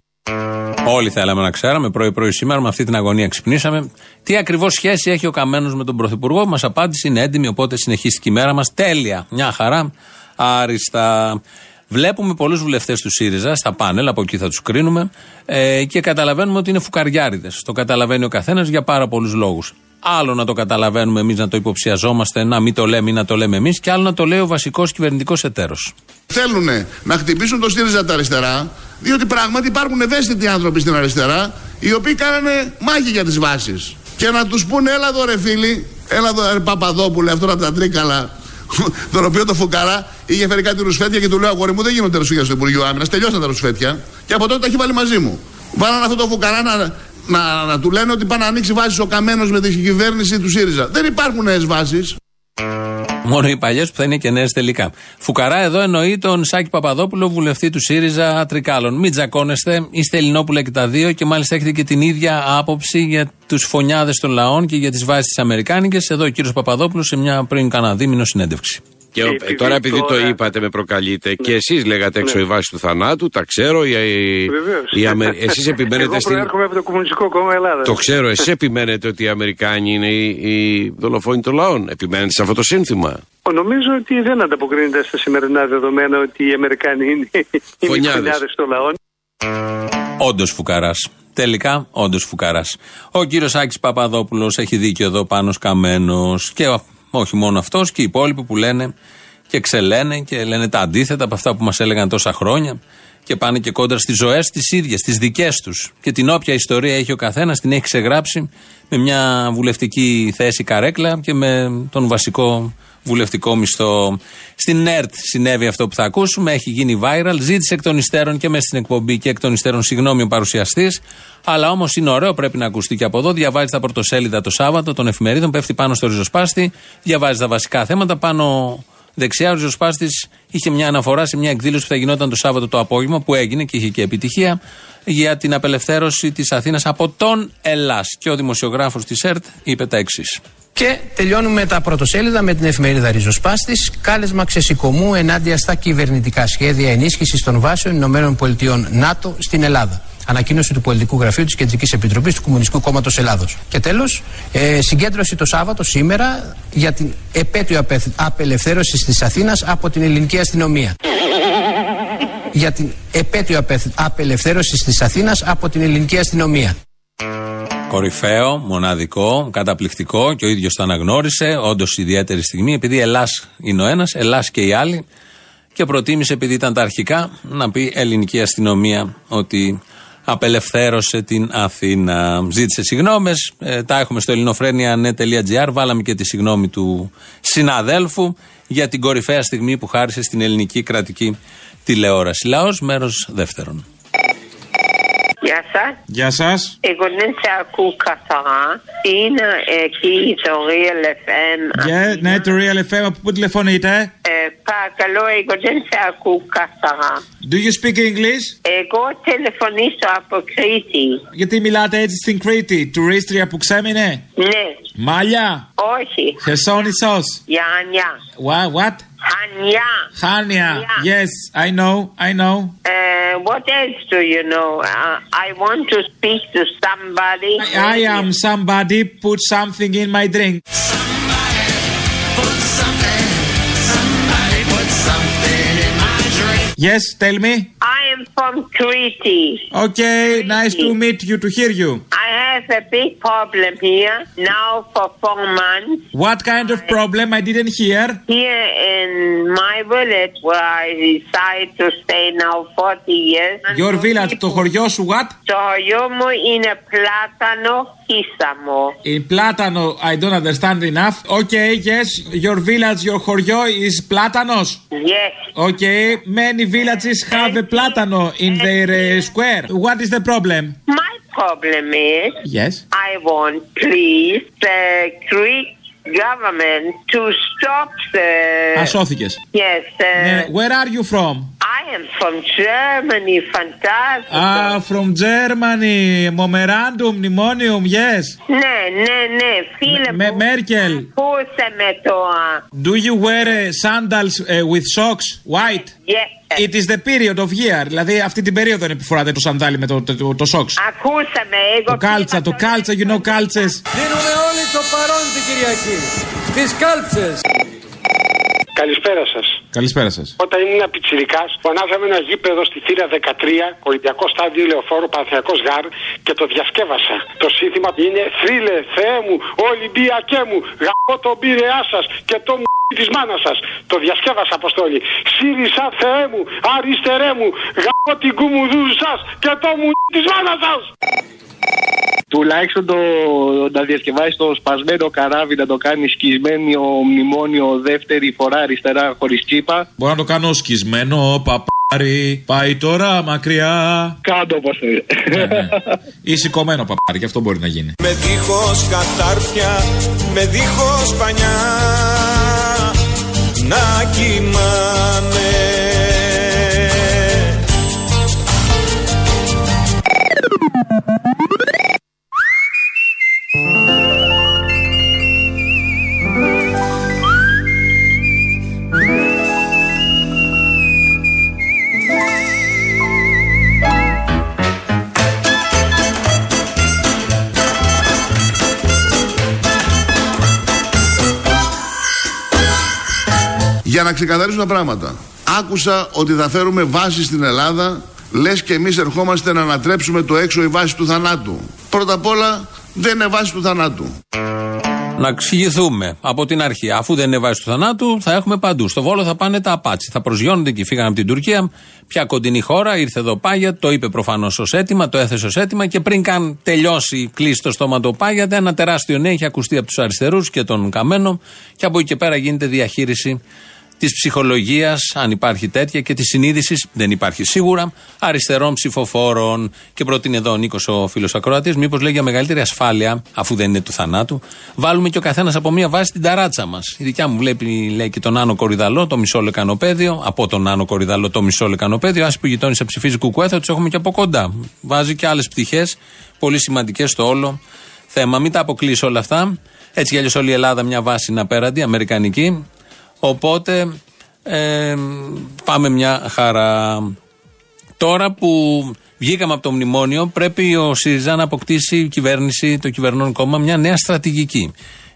Speaker 3: Όλοι θέλαμε να ξέραμε πρωί-πρωί σήμερα, με αυτή την αγωνία ξυπνήσαμε. Τι ακριβώς σχέση έχει ο Καμένος με τον Πρωθυπουργό; Μας απάντησε είναι έντιμη, οπότε συνεχίστηκε η μέρα μας. Τέλεια. Μια χαρά. Άριστα. Βλέπουμε πολλούς βουλευτές του ΣΥΡΙΖΑ στα πάνελ, από εκεί θα τους κρίνουμε, ε, και καταλαβαίνουμε ότι είναι φουκαριάριδες. Το καταλαβαίνει ο καθένας για πάρα πολλούς λόγους. Άλλο να το καταλαβαίνουμε εμείς, να το υποψιαζόμαστε, να μην το λέμε ή να το λέμε εμείς, και άλλο να το λέει ο βασικός κυβερνητικός εταίρος.
Speaker 1: Θέλουν να χτυπήσουν το ΣΥΡΙΖΑ τα αριστερά, διότι πράγματι υπάρχουν ευαίσθητοι άνθρωποι στην αριστερά, οι οποίοι κάνανε μάχη για τις βάσεις. Και να τους πούνε, έλα εδώ ρε φίλοι, Έλα εδώ, ρε Παπαδόπουλε, αυτό από τα τρίκαλα. τον οποίο το φουκαρά είχε φέρει κάτι ρουσφέτια και του λέω: Αγόρι μου, δεν γίνονται ρουσφέτια στο Υπουργείο Άμυνας. Τελειώσαν τα ρουσφέτια. Και από τότε τα έχει βάλει μαζί μου. Βάλανε αυτό το φουκαρά να, να, να, του λένε ότι πάνε να ανοίξει βάσει ο καμένος με την κυβέρνηση του ΣΥΡΙΖΑ. Δεν υπάρχουν νέες βάσεις.
Speaker 3: Μόνο οι παλιές που θα είναι και νέες τελικά. Φουκαρά εδώ εννοεί τον Σάκη Παπαδόπουλο, βουλευτή του ΣΥΡΙΖΑ Τρικάλων. Μην τζακώνεστε, είστε Ελληνόπουλα και τα δύο και μάλιστα έχετε και την ίδια άποψη για τους φωνιάδες των λαών και για τις βάσεις της Αμερικάνικες. Εδώ ο κύριος Παπαδόπουλος σε μια πριν κανένα δίμηνο συνέντευξη.
Speaker 18: Και ο-
Speaker 21: επειδή
Speaker 18: τώρα επειδή το
Speaker 21: τώρα-
Speaker 18: είπατε με προκαλείτε και εσείς λέγατε έξω
Speaker 21: Ναι.
Speaker 18: η βάση του θανάτου, τα ξέρω, οι, οι,
Speaker 21: Βεβαίως.
Speaker 18: οι Αμε- εσείς επιμένετε
Speaker 21: Εγώ
Speaker 18: στην...
Speaker 21: προέρχομαι από το Κομμουνιστικό Κόμμα Ελλάδας.
Speaker 18: Το ξέρω, εσείς επιμένετε ότι οι Αμερικάνοι είναι οι, οι δολοφόνοι των λαών. Επιμένετε σε αυτό το σύνθημα.
Speaker 21: Νομίζω ότι δεν ανταποκρίνεται στα σημερινά δεδομένα ότι οι Αμερικάνοι είναι, είναι οι
Speaker 3: Φωνιάδες.
Speaker 21: φωνιάδες των λαών.
Speaker 3: Όντως φουκαράς. Τελικά, όντως φουκαράς. Ο κύριος Άκης Παπαδόπουλος έχει δίκιο εδώ πάνω καμένο. Και ο- όχι μόνο αυτός, και οι υπόλοιποι που λένε και ξελένε και λένε τα αντίθετα από αυτά που μας έλεγαν τόσα χρόνια. Και πάνε και κόντρα στις ζωές τις ίδιες, τις δικές τους. Και την όποια ιστορία έχει ο καθένας, την έχει ξεγράψει με μια βουλευτική θέση καρέκλα και με τον βασικό βουλευτικό μισθό. Στην ΕΡΤ συνέβη αυτό που θα ακούσουμε, έχει γίνει viral. Ζήτησε εκ των υστέρων και μέσα στην εκπομπή και εκ των υστέρων συγγνώμη ο παρουσιαστής. Αλλά όμως είναι ωραίο, πρέπει να ακουστεί και από εδώ. Διαβάζει τα πρωτοσέλιδα το Σάββατο των εφημερίδων, πέφτει πάνω στο ριζοσπάστη, διαβάζει τα βασικά θέματα. Πάνω δεξιά ο ριζοσπάστης είχε μια αναφορά σε μια εκδήλωση που θα γινόταν το Σάββατο το απόγευμα, που έγινε και είχε και επιτυχία, για την απελευθέρωση της Αθήνας από τον Ελλάς. Και ο δημοσιογράφος της ΕΡΤ είπε τα εξής.
Speaker 22: Και τελειώνουμε τα πρωτοσέλιδα με την εφημερίδα Ριζοσπάστης. Κάλεσμα ξεσηκωμού ενάντια στα κυβερνητικά σχέδια ενίσχυσης των βάσεων Ηνωμένων Πολιτειών ΝΑΤΟ στην Ελλάδα. Ανακοίνωση του Πολιτικού Γραφείου της Κεντρικής Επιτροπής του Κομμουνιστικού Κόμματος Ελλάδος. Και τέλος, ε, συγκέντρωση το Σάββατο σήμερα για την επέτειο απε, απελευθέρωση της Αθήνας από την ελληνική αστυνομία. Για την επέτειο απε, απελευθέρωση της Αθήνας από την ελληνική αστυνομία.
Speaker 3: Κορυφαίο, μοναδικό, καταπληκτικό και ο ίδιος το αναγνώρισε. Όντως ιδιαίτερη στιγμή, επειδή Ελλάς είναι ο ένας, Ελλάς και οι άλλοι. Και προτίμησε, επειδή ήταν τα αρχικά, να πει ελληνική αστυνομία ότι απελευθέρωσε την Αθήνα. Ζήτησε συγγνώμε. τα έχουμε στο ελληνοφρένια.net.gr. Βάλαμε και τη συγγνώμη του συναδέλφου για την κορυφαία στιγμή που χάρισε στην ελληνική κρατική τηλεόραση. Λαός, μέρος δεύτερον.
Speaker 23: Γεια σας.
Speaker 15: Γεια σας.
Speaker 23: Εγώ δεν σε ακούω καθαρά. Είναι εκεί το Real FM.
Speaker 15: Yeah, ναι, το Real FM, από πού τηλεφωνείτε;
Speaker 23: Ε, παρακαλώ, εγώ δεν σε ακούω καθαρά.
Speaker 15: Do you speak English?
Speaker 23: Εγώ τηλεφωνήσω από Κρήτη.
Speaker 15: Γιατί μιλάτε έτσι στην Κρήτη, τουρίστρια που ξέμεινε;
Speaker 23: Ναι,
Speaker 15: Μάλια,
Speaker 23: όχι.
Speaker 15: Χερσόνησος;
Speaker 23: Γιάννια.
Speaker 15: What,
Speaker 23: Hanya.
Speaker 15: Hanya. Yes, I know. I know.
Speaker 23: Uh, what else do you know? Uh, I want to speak to somebody.
Speaker 15: I, I am somebody. Put something in my drink. Somebody put something. Somebody put something in my drink. Yes, tell me
Speaker 23: I am from Crete.
Speaker 15: Okay, nice to meet you, to hear you.
Speaker 23: I have a big problem here now for four months.
Speaker 15: What kind of problem? I didn't hear.
Speaker 23: Here in my village where I reside to stay now 40 years.
Speaker 15: Your village, το χωριό σου, what?
Speaker 23: Το χωριό μου είναι πλάτανο χίσαμο.
Speaker 15: In Plátano, I don't understand enough. Okay, yes, your village, your χωριό is Plátanos.
Speaker 23: Yes.
Speaker 15: Okay, many villages have a Plátano in their uh, square. What is the problem?
Speaker 23: My problem is
Speaker 15: Yes.
Speaker 23: I want please the Greek government to stop the
Speaker 15: Ασώθηκες.
Speaker 23: Yes, uh,
Speaker 15: Ναι, Where are you from?
Speaker 23: I am from Germany, fantastic.
Speaker 15: Ah, from Germany. Memorandum, mnemonium, yes.
Speaker 23: Ναι, ναι, ναι, φίλε
Speaker 15: Με Μέρκελ.
Speaker 23: Ακούσε με τώρα.
Speaker 15: Do you wear uh, sandals uh, with socks, white?
Speaker 23: Yeah.
Speaker 15: It is the period of year. Δηλαδή αυτή την περίοδο είναι που φοράτε το σαντάλι με το, το, το, το socks.
Speaker 23: Ακούσαμε, εγώ
Speaker 15: Το κάλτσα, το κάλτσα, you know κάλτσες.
Speaker 2: Δίνουμε όλοι το παρόν την Κυριακή. Τις κάλψες.
Speaker 24: Καλησπέρα σας.
Speaker 15: Καλησπέρα σας.
Speaker 24: Όταν ήμουν πιτσιρικάς, φωνάζαμε ένα γήπεδο στη θύρα 13, Ολυμπιακό στάδιο λεωφόρο Παναθιακό Γάρ και το διασκεύασα. Το σύνθημα είναι Θρύλε, Θεέ μου, Ολυμπιακέ μου, γαμπώ τον πύρεά σας και το μου της μάνας σας. Το διασκεύασα, Αποστόλη. Σύρισα, Θεέ μου, αριστερέ μου, γαμπώ την κουμουδού σας και το μου της μάνας σας.
Speaker 25: Τουλάχιστον το, να διασκευάσεις το σπασμένο καράβι, να το κάνεις σκισμένο μνημόνιο δεύτερη φορά αριστερά χωρίς τσίπα.
Speaker 15: Μπορώ να το κάνω σκισμένο, παπάρι. Πάει τώρα μακριά.
Speaker 25: Κάντο όπως θέλει.
Speaker 15: Ναι, ναι. Ή σηκωμένο παπάρι, και αυτό μπορεί να γίνει.
Speaker 26: Με δίχως κατάρπια, με δίχως πανιά Να κοιμάμαι
Speaker 1: Για να ξεκαθαρίσουν τα πράγματα. Άκουσα ότι θα φέρουμε βάση στην Ελλάδα, λες και εμείς ερχόμαστε να ανατρέψουμε το έξω η βάση του θανάτου. Πρώτα απ' όλα, δεν είναι βάση του θανάτου.
Speaker 3: Να εξηγηθούμε από την αρχή. Αφού δεν είναι βάση του θανάτου, θα έχουμε παντού. Στο Βόλο θα πάνε τα απάτσι. Θα προσγειώνονται εκεί. Φύγανε από την Τουρκία. Πια κοντινή χώρα. Ήρθε εδώ Πάγια. Το είπε προφανώς ως έτοιμα. Το έθεσε ως έτοιμα. Και πριν καν τελειώσει, κλείσει το στόμα το Πάγια, ένα τεράστιο ναι έχει ακουστεί από τους αριστερούς και τον Καμένο. Και από εκεί και πέρα γίνεται διαχείριση της ψυχολογίας, αν υπάρχει τέτοια, και της συνείδησης, δεν υπάρχει σίγουρα, αριστερών ψηφοφόρων. Και προτείνει εδώ ο Νίκος, ο φίλος Ακροατής, μήπως λέει για μεγαλύτερη ασφάλεια, αφού δεν είναι του θανάτου, βάλουμε και ο καθένας από μία βάση την ταράτσα μας. Η δικιά μου βλέπει, λέει και τον Άνω Κορυδαλό, το μισό λεκανοπέδιο, από τον Άνω Κορυδαλό το μισό λεκανοπέδιο. Άσοι που γειτόνισε ψηφίζει κουκουέ, θα τους έχουμε και από κοντά. Βάζει και άλλες πτυχές, πολύ σημαντικές στο όλο θέμα. Μην τα αποκλείσει όλα αυτά. Έτσι κι αλλιώς όλη η Ελλάδα μια βάση είναι απέραντη, αμερικανική. Οπότε ε, πάμε μια χαρά. Τώρα που βγήκαμε από το μνημόνιο, πρέπει ο ΣΥΡΙΖΑ να αποκτήσει η κυβέρνηση, το κυβερνών κόμμα, μια νέα στρατηγική.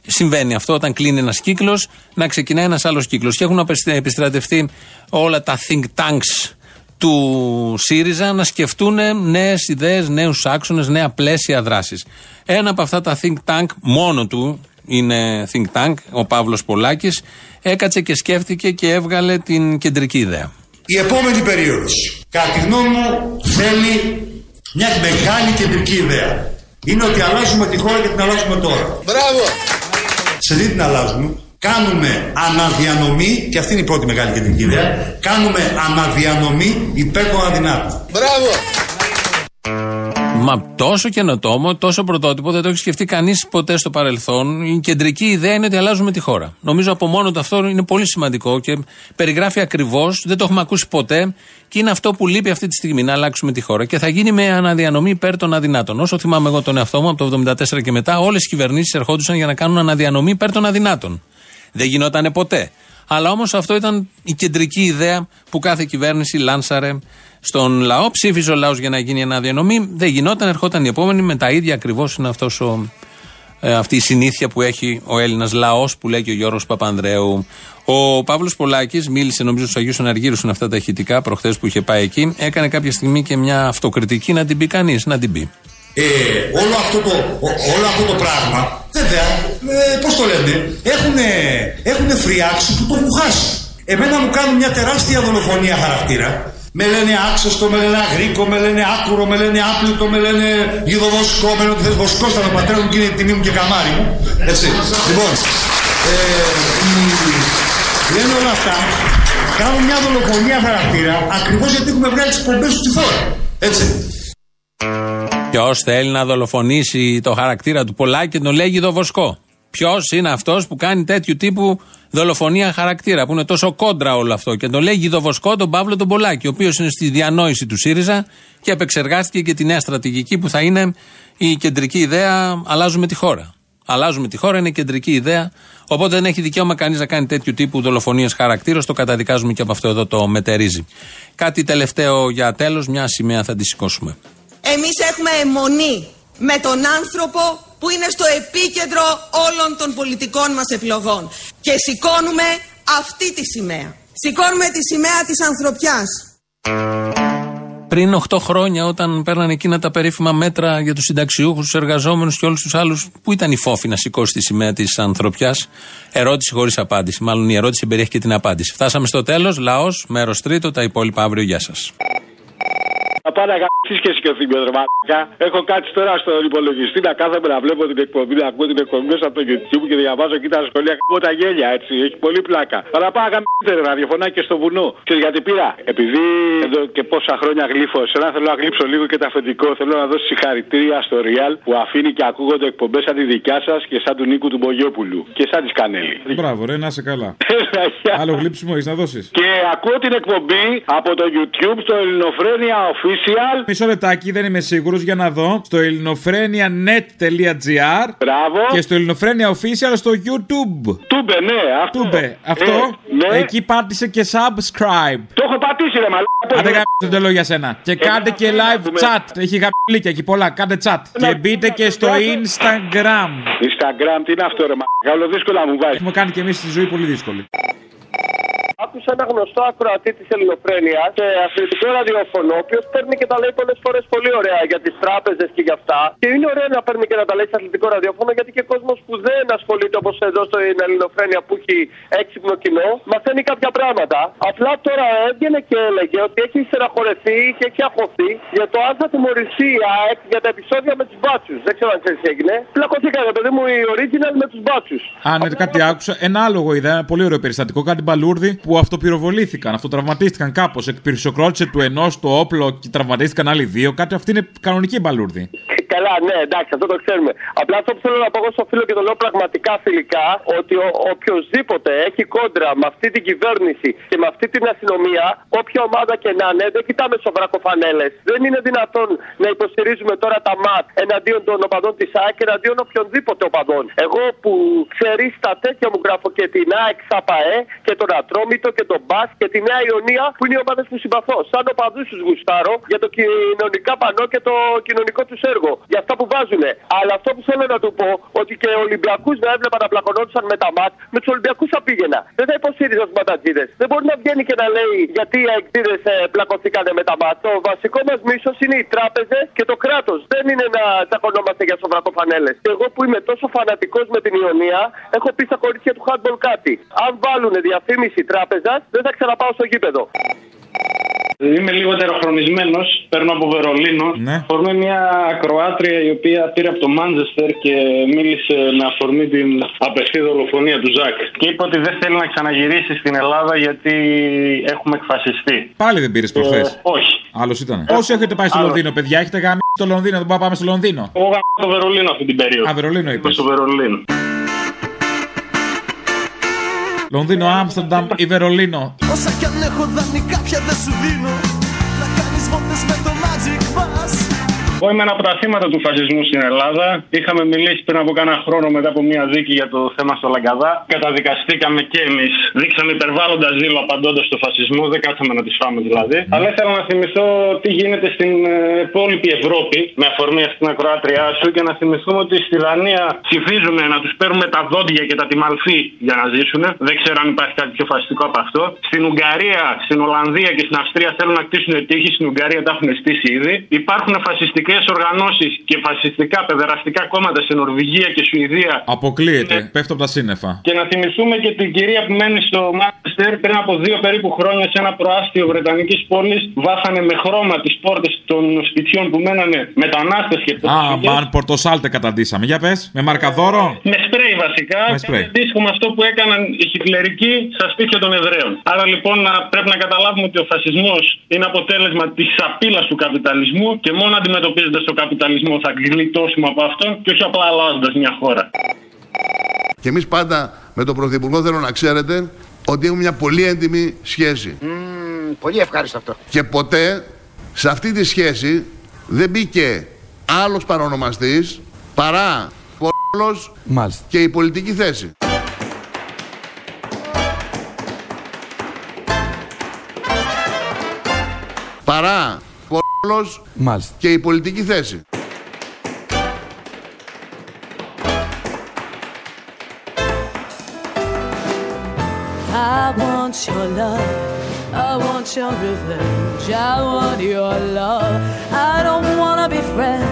Speaker 3: Συμβαίνει αυτό όταν κλείνει ένας κύκλος, να ξεκινάει ένας άλλος κύκλος. Και έχουν επιστρατευτεί όλα τα think tanks του ΣΥΡΙΖΑ να σκεφτούν νέες ιδέες, νέους άξονες, νέα πλαίσια δράσης. Ένα από αυτά τα think tank μόνο του είναι think tank, ο Παύλος Πολάκης, έκατσε και σκέφτηκε και έβγαλε την κεντρική ιδέα.
Speaker 27: Η επόμενη περίοδος, κατά τη γνώμη μου, θέλει μια μεγάλη κεντρική ιδέα. Είναι ότι αλλάζουμε τη χώρα και την αλλάζουμε τώρα.
Speaker 26: Μπράβο!
Speaker 27: Σε τι την αλλάζουμε. Κάνουμε αναδιανομή, και αυτή είναι η πρώτη μεγάλη κεντρική ιδέα, κάνουμε αναδιανομή υπέρ των αδυνάτων.
Speaker 26: Μπράβο!
Speaker 3: Μα τόσο καινοτόμο, τόσο πρωτότυπο δεν το έχει σκεφτεί κανείς ποτέ στο παρελθόν. Η κεντρική ιδέα είναι ότι αλλάζουμε τη χώρα. Νομίζω από μόνο το αυτό είναι πολύ σημαντικό και περιγράφει ακριβώς, δεν το έχουμε ακούσει ποτέ και είναι αυτό που λείπει αυτή τη στιγμή, να αλλάξουμε τη χώρα. Και θα γίνει με αναδιανομή υπέρ των αδυνάτων. Όσο θυμάμαι εγώ τον εαυτό μου, από το 1974 και μετά, όλες οι κυβερνήσεις ερχόντουσαν για να κάνουν αναδιανομή υπέρ των αδυνάτων. Δεν γινότανε ποτέ. Αλλά όμως αυτό ήταν η κεντρική ιδέα που κάθε κυβέρνηση λάνσαρε στον λαό. Ψήφιζε ο λαός για να γίνει αναδιανομή. Δεν γινόταν, ερχόταν η επόμενη με τα ίδια ακριβώς. Είναι αυτός ο, ε, αυτή η συνήθεια που έχει ο Έλληνας λαός που λέει και ο Γιώργος Παπανδρέου. Ο Παύλος Πολάκης μίλησε νομίζω στους Αγίους Αναργύρους, είναι αυτά τα ηχητικά προχθές που είχε πάει εκεί. Έκανε κάποια στιγμή και μια αυτοκριτική να την πει κανείς, να την πει.
Speaker 27: Ε, όλο, αυτό το, ό- όλο αυτό το πράγμα, βέβαια, ε, πώς το λένε, έχουν, έχουν φριάξει που το έχουν χάσει. Εμένα μου κάνουν μια τεράστια δολοφονία χαρακτήρα. Με λένε άξοστο, με λένε αγρίκο, με λένε άκουρο, με λένε άπλουτο, με λένε γιδοβοσκό, με λένε ότι θες βοσκό ήταν ο πατέρας μου και είναι η τιμή μου και καμάρι μου. Έτσι. λοιπόν, ε, η- λένε όλα αυτά, κάνουν μια δολοφονία χαρακτήρα ακριβώς γιατί έχουμε βγάλει τις πομπές τους στη φόρα. Έτσι.
Speaker 3: Ποιος θέλει να δολοφονήσει το χαρακτήρα του Πολάκη και τον λέγει Βοσκό. Ποιος είναι αυτός που κάνει τέτοιου τύπου δολοφονία χαρακτήρα, που είναι τόσο κόντρα όλο αυτό. Και τον λέγει Βοσκό τον Παύλο τον Πολάκη, ο οποίος είναι στη διανόηση του ΣΥΡΙΖΑ και επεξεργάστηκε και τη νέα στρατηγική που θα είναι η κεντρική ιδέα. Αλλάζουμε τη χώρα. Αλλάζουμε τη χώρα, είναι η κεντρική ιδέα. Οπότε δεν έχει δικαίωμα κανείς να κάνει τέτοιου τύπου δολοφονίες χαρακτήρα. Το καταδικάζουμε και από αυτό εδώ το μετερίζει. Κάτι τελευταίο για τέλος, μια σημαία θα τη σηκώσουμε.
Speaker 28: Εμείς έχουμε αιμονή με τον άνθρωπο που είναι στο επίκεντρο όλων των πολιτικών μας επιλογών. Και σηκώνουμε αυτή τη σημαία. Σηκώνουμε τη σημαία της ανθρωπιάς.
Speaker 3: Πριν 8 χρόνια, όταν παίρνανε εκείνα τα περίφημα μέτρα για τους συνταξιούχους, τους εργαζόμενους και όλους τους άλλους, πού ήταν η φόφη να σηκώσει τη σημαία της ανθρωπιάς; Ερώτηση χωρίς απάντηση. Μάλλον η ερώτηση περιέχει και την απάντηση. Φτάσαμε στο τέλος. Λαός, μέρος τρίτο, τα υπόλοιπα αύριο. Γεια σας.
Speaker 24: Να πάω να γαμπήσει και εσύ και ο Θήμιος Ρεμάκα. Έχω κάτσει τώρα στον υπολογιστή να κάθομαι να βλέπω την εκπομπή, να ακούω την εκπομπή μέσα από το YouTube και διαβάζω εκεί τα σχολεία από τα γέλια έτσι. Έχει πολύ πλάκα. Αλλά πάω να γαμπήσετε ραδιοφωνάκι και στο βουνό. Και γιατί πήρα; Επειδή εδώ και πόσα χρόνια γλύφω, σε ένα θέλω να γλύψω λίγο και το αφεντικό. Θέλω να δώσω συγχαρητήρια στο Real που αφήνει και ακούγονται εκπομπές σαν τη δικιά σας και σαν του Νίκου του Μπογιόπουλου. Και σαν της Κανέλη.
Speaker 15: Μπράβο, ρε, να είσαι καλά. Άλλο γλύψιμο έχεις να δώσεις.
Speaker 24: Και ακούω την εκπομπή από το YouTube στο Ελληνοφρένια Official.
Speaker 15: Μισό λεπτάκι, δεν είμαι σίγουρος για να δω. Στο ελληνοφρένια.net.gr
Speaker 24: Μπράβο.
Speaker 15: και στο ελληνοφρένια official στο YouTube.
Speaker 24: Τούμπε, ναι, αυτό.
Speaker 15: Τούμπε, αυτό.
Speaker 24: ναι.
Speaker 15: Εκεί πάτησε και subscribe.
Speaker 24: Το έχω πατήσει, ρε μαλάκα.
Speaker 15: Άντε γαμπήστε το λέω για σένα. Και κάντε και live chat. Έχει γαμπλίκια εκεί πολλά. Κάντε chat. Και μπείτε και στο Instagram.
Speaker 24: Instagram, τι είναι αυτό, ρε μαλάκα. Όλο δύσκολα μου βάζεις.
Speaker 15: Έχουμε κάνει και εμείς τη ζωή πολύ δύσκολη.
Speaker 25: Άκουσα ένα γνωστό ακροατή της Ελληνοφρένειας σε αθλητικό ραδιόφωνο, ο οποίος παίρνει και τα λέει πολλές φορές πολύ ωραία για τις τράπεζες και για αυτά. Και είναι ωραίο να παίρνει και να τα λέει σε αθλητικό ραδιόφωνο, γιατί και κόσμος που δεν ασχολείται όπως εδώ στην Ελληνοφρένεια που έχει έξυπνο κοινό, μαθαίνει κάποια πράγματα. Απλά τώρα έβγαινε και έλεγε ότι έχει στεναχωρεθεί και έχει αχωθεί για το αν θα τιμωρηθεί η ΑΕΚ για τα επεισόδια με τους μπάτσους. Δεν ξέρω αν ξέρεις τι έγινε. Πλακωθήκανε, παιδί μου, η original με τους μπάτσους.
Speaker 15: Αν ναι, κάτι άκουσα, ένα άλογο είδα, ένα πολύ ωραίο περιστατικό, κάτι μπαλούρδι που αυτοπυροβολήθηκαν, αυτοτραυματίστηκαν κάπως. Εκπυρσοκρότησε του ενός το όπλο και τραυματίστηκαν άλλοι δύο. Κάτι αυτή είναι κανονική μπαλούρδη.
Speaker 25: Καλά, ναι, εντάξει, αυτό το ξέρουμε. Απλά αυτό που θέλω να πω εγώ στο φίλο και το λέω πραγματικά φιλικά, ότι ο, οποιοδήποτε έχει κόντρα με αυτή την κυβέρνηση και με αυτή την αστυνομία, όποια ομάδα και να είναι, δεν κοιτάμε σοβρακοφανέλε. Δεν είναι δυνατόν να υποστηρίζουμε τώρα τα ΜΑΤ εναντίον των οπαδών της ΑΕΚ και εναντίον οποιονδήποτε οπαδών. Εγώ που ξέρεις τα τέτοια μου γράφω και την ΑΕΚ ΣΑΠΑΕ και τον Ατρόμητο και τον Μπα και τη Νέα Ιωνία που είναι οι ομάδες που συμπαθώ. Σαν οπαδού του γουστάρω για το κοινωνικά πανό και το κοινωνικό τους έργο. Για αυτά που βάζουν. Αλλά αυτό που θέλω να του πω ότι και Ολυμπιακούς να έβλεπα να πλακωνόντουσαν με τα ΜΑΤ, με τους Ολυμπιακούς θα πήγαινα. Δεν θα υποστήριζα του ματατζίδε. Δεν μπορεί να βγαίνει και να λέει γιατί οι αεκτήδε ε, πλακωθήκανε με τα ΜΑΤ. Το βασικό μας μίσος είναι οι τράπεζες και το κράτος. Δεν είναι να τσακωνόμαστε για σοβρακοφανέλε. Και εγώ που είμαι τόσο φανατικός με την Ιωνία, έχω πει στα κορίτσια του handball κάτι. Αν βάλουν διαφήμιση τράπεζα, δεν θα ξαναπάω στο γήπεδο.
Speaker 29: Είμαι λίγο τεροχρονισμένο. Παίρνω από Βερολίνο.
Speaker 15: Ναι.
Speaker 29: Αφορμή μια ακροάτρια η οποία πήρε από το Μάντζεστερ και μίλησε με αφορμή την απευθεία δολοφονία του Ζακ. Και είπε ότι δεν θέλει να ξαναγυρίσει στην Ελλάδα γιατί έχουμε εκφασιστεί.
Speaker 15: Πάλι δεν πήρες προχθές;
Speaker 29: Ε, όχι.
Speaker 15: Άλλος ήταν. Όσοι έχετε πάει στο
Speaker 29: Άλλο.
Speaker 15: Λονδίνο, παιδιά, έχετε γάμι στο Λονδίνο, δεν μπορούμε να πάμε στο Λονδίνο.
Speaker 29: Εγώ γάμω το Βερολίνο αυτή την περίοδο.
Speaker 15: Α, Βερολίνο
Speaker 29: Είμαι
Speaker 15: είπες.
Speaker 29: στο Βερολίνο.
Speaker 15: Λονδίνο, Άμστερνταμ ή Βερολίνο.
Speaker 30: Όσα κι αν έχω δάνει κάποια δεν σου δίνω Να κάνεις βόλτες με το magic bus
Speaker 29: Εγώ είμαι ένα από τα θύματα του φασισμού στην Ελλάδα. Είχαμε μιλήσει πριν από κάνα χρόνο μετά από μια δίκη για το θέμα στο Λαγκαδά. Καταδικαστήκαμε και εμείς. Δείξαμε υπερβάλλοντα ζήλο απαντώντας στο φασισμό. Δεν κάτσαμε να τι φάμε δηλαδή. Αλλά ήθελα να θυμηθώ τι γίνεται στην ε, υπόλοιπη Ευρώπη με αφορμή αυτή την ακροάτριά σου και να θυμηθούμε ότι στη Δανία ψηφίζουμε να τους παίρνουμε τα δόντια και τα τιμαλφή για να ζήσουν. Δεν ξέρω αν υπάρχει κάτι πιο φασιστικό από αυτό. Στην Ουγγαρία, στην Ολλανδία και στην Αυστρία θέλουν να κτίσουν τείχη. Στην Ουγγαρία τα έχουν στήσει ήδη. Υπάρχουν φασιστικέ οργανώσεις και φασιστικά παιδεραστικά κόμματα στην Νορβηγία και Σουηδία.
Speaker 15: Αποκλείεται. Πέφτω από τα σύννεφα.
Speaker 29: Και να θυμηθούμε και την κυρία που μένει στο Μάντσεστερ πριν από δύο περίπου χρόνια σε ένα προάστιο Βρετανικής πόλης. Βάφανε με χρώμα τις πόρτες των σπιτιών που μένανε μετανάστες και
Speaker 15: Α,
Speaker 29: πρόσφυγες.
Speaker 15: μπαν πορτοσάλτε καταντήσαμε. Για πες, με μαρκαδόρο;
Speaker 29: Με σπρέι βασικά.
Speaker 15: Με σπρέι.
Speaker 29: Και αντίστοιχο με αυτό που έκαναν οι χιτλερικοί στα σπίτια των Εβραίων. Άρα λοιπόν να, πρέπει να καταλάβουμε ότι ο φασισμός είναι αποτέλεσμα της απειλή του καπιταλισμού και μόνο αντιμετωπίζοντας τον καπιταλισμό θα γλιτώσουμε από αυτό και όχι απλά αλλάζοντας μια χώρα.
Speaker 1: Και εμείς πάντα με τον Πρωθυπουργό θέλω να ξέρετε ότι έχουμε μια πολύ έντιμη σχέση.
Speaker 8: πολύ ευχάριστο αυτό.
Speaker 1: Και ποτέ σε αυτή τη σχέση δεν μπήκε άλλος παρονομαστής παρά ο ρόλος
Speaker 2: Μάλιστα.
Speaker 1: και η πολιτική θέση. Παρά ο ρόλος
Speaker 2: Μάλιστα.
Speaker 1: και η πολιτική θέση.
Speaker 30: I want your love I want your revenge I want your love I don't wanna be friends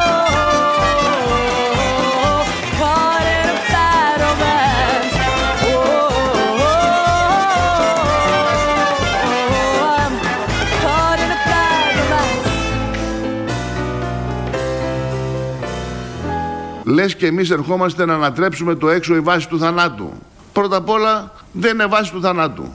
Speaker 1: Λες και εμείς ερχόμαστε να ανατρέψουμε το έξω η βάση του θανάτου. Πρώτα απ' όλα δεν είναι βάση του θανάτου.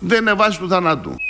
Speaker 1: Δεν είναι βάση του θανάτου.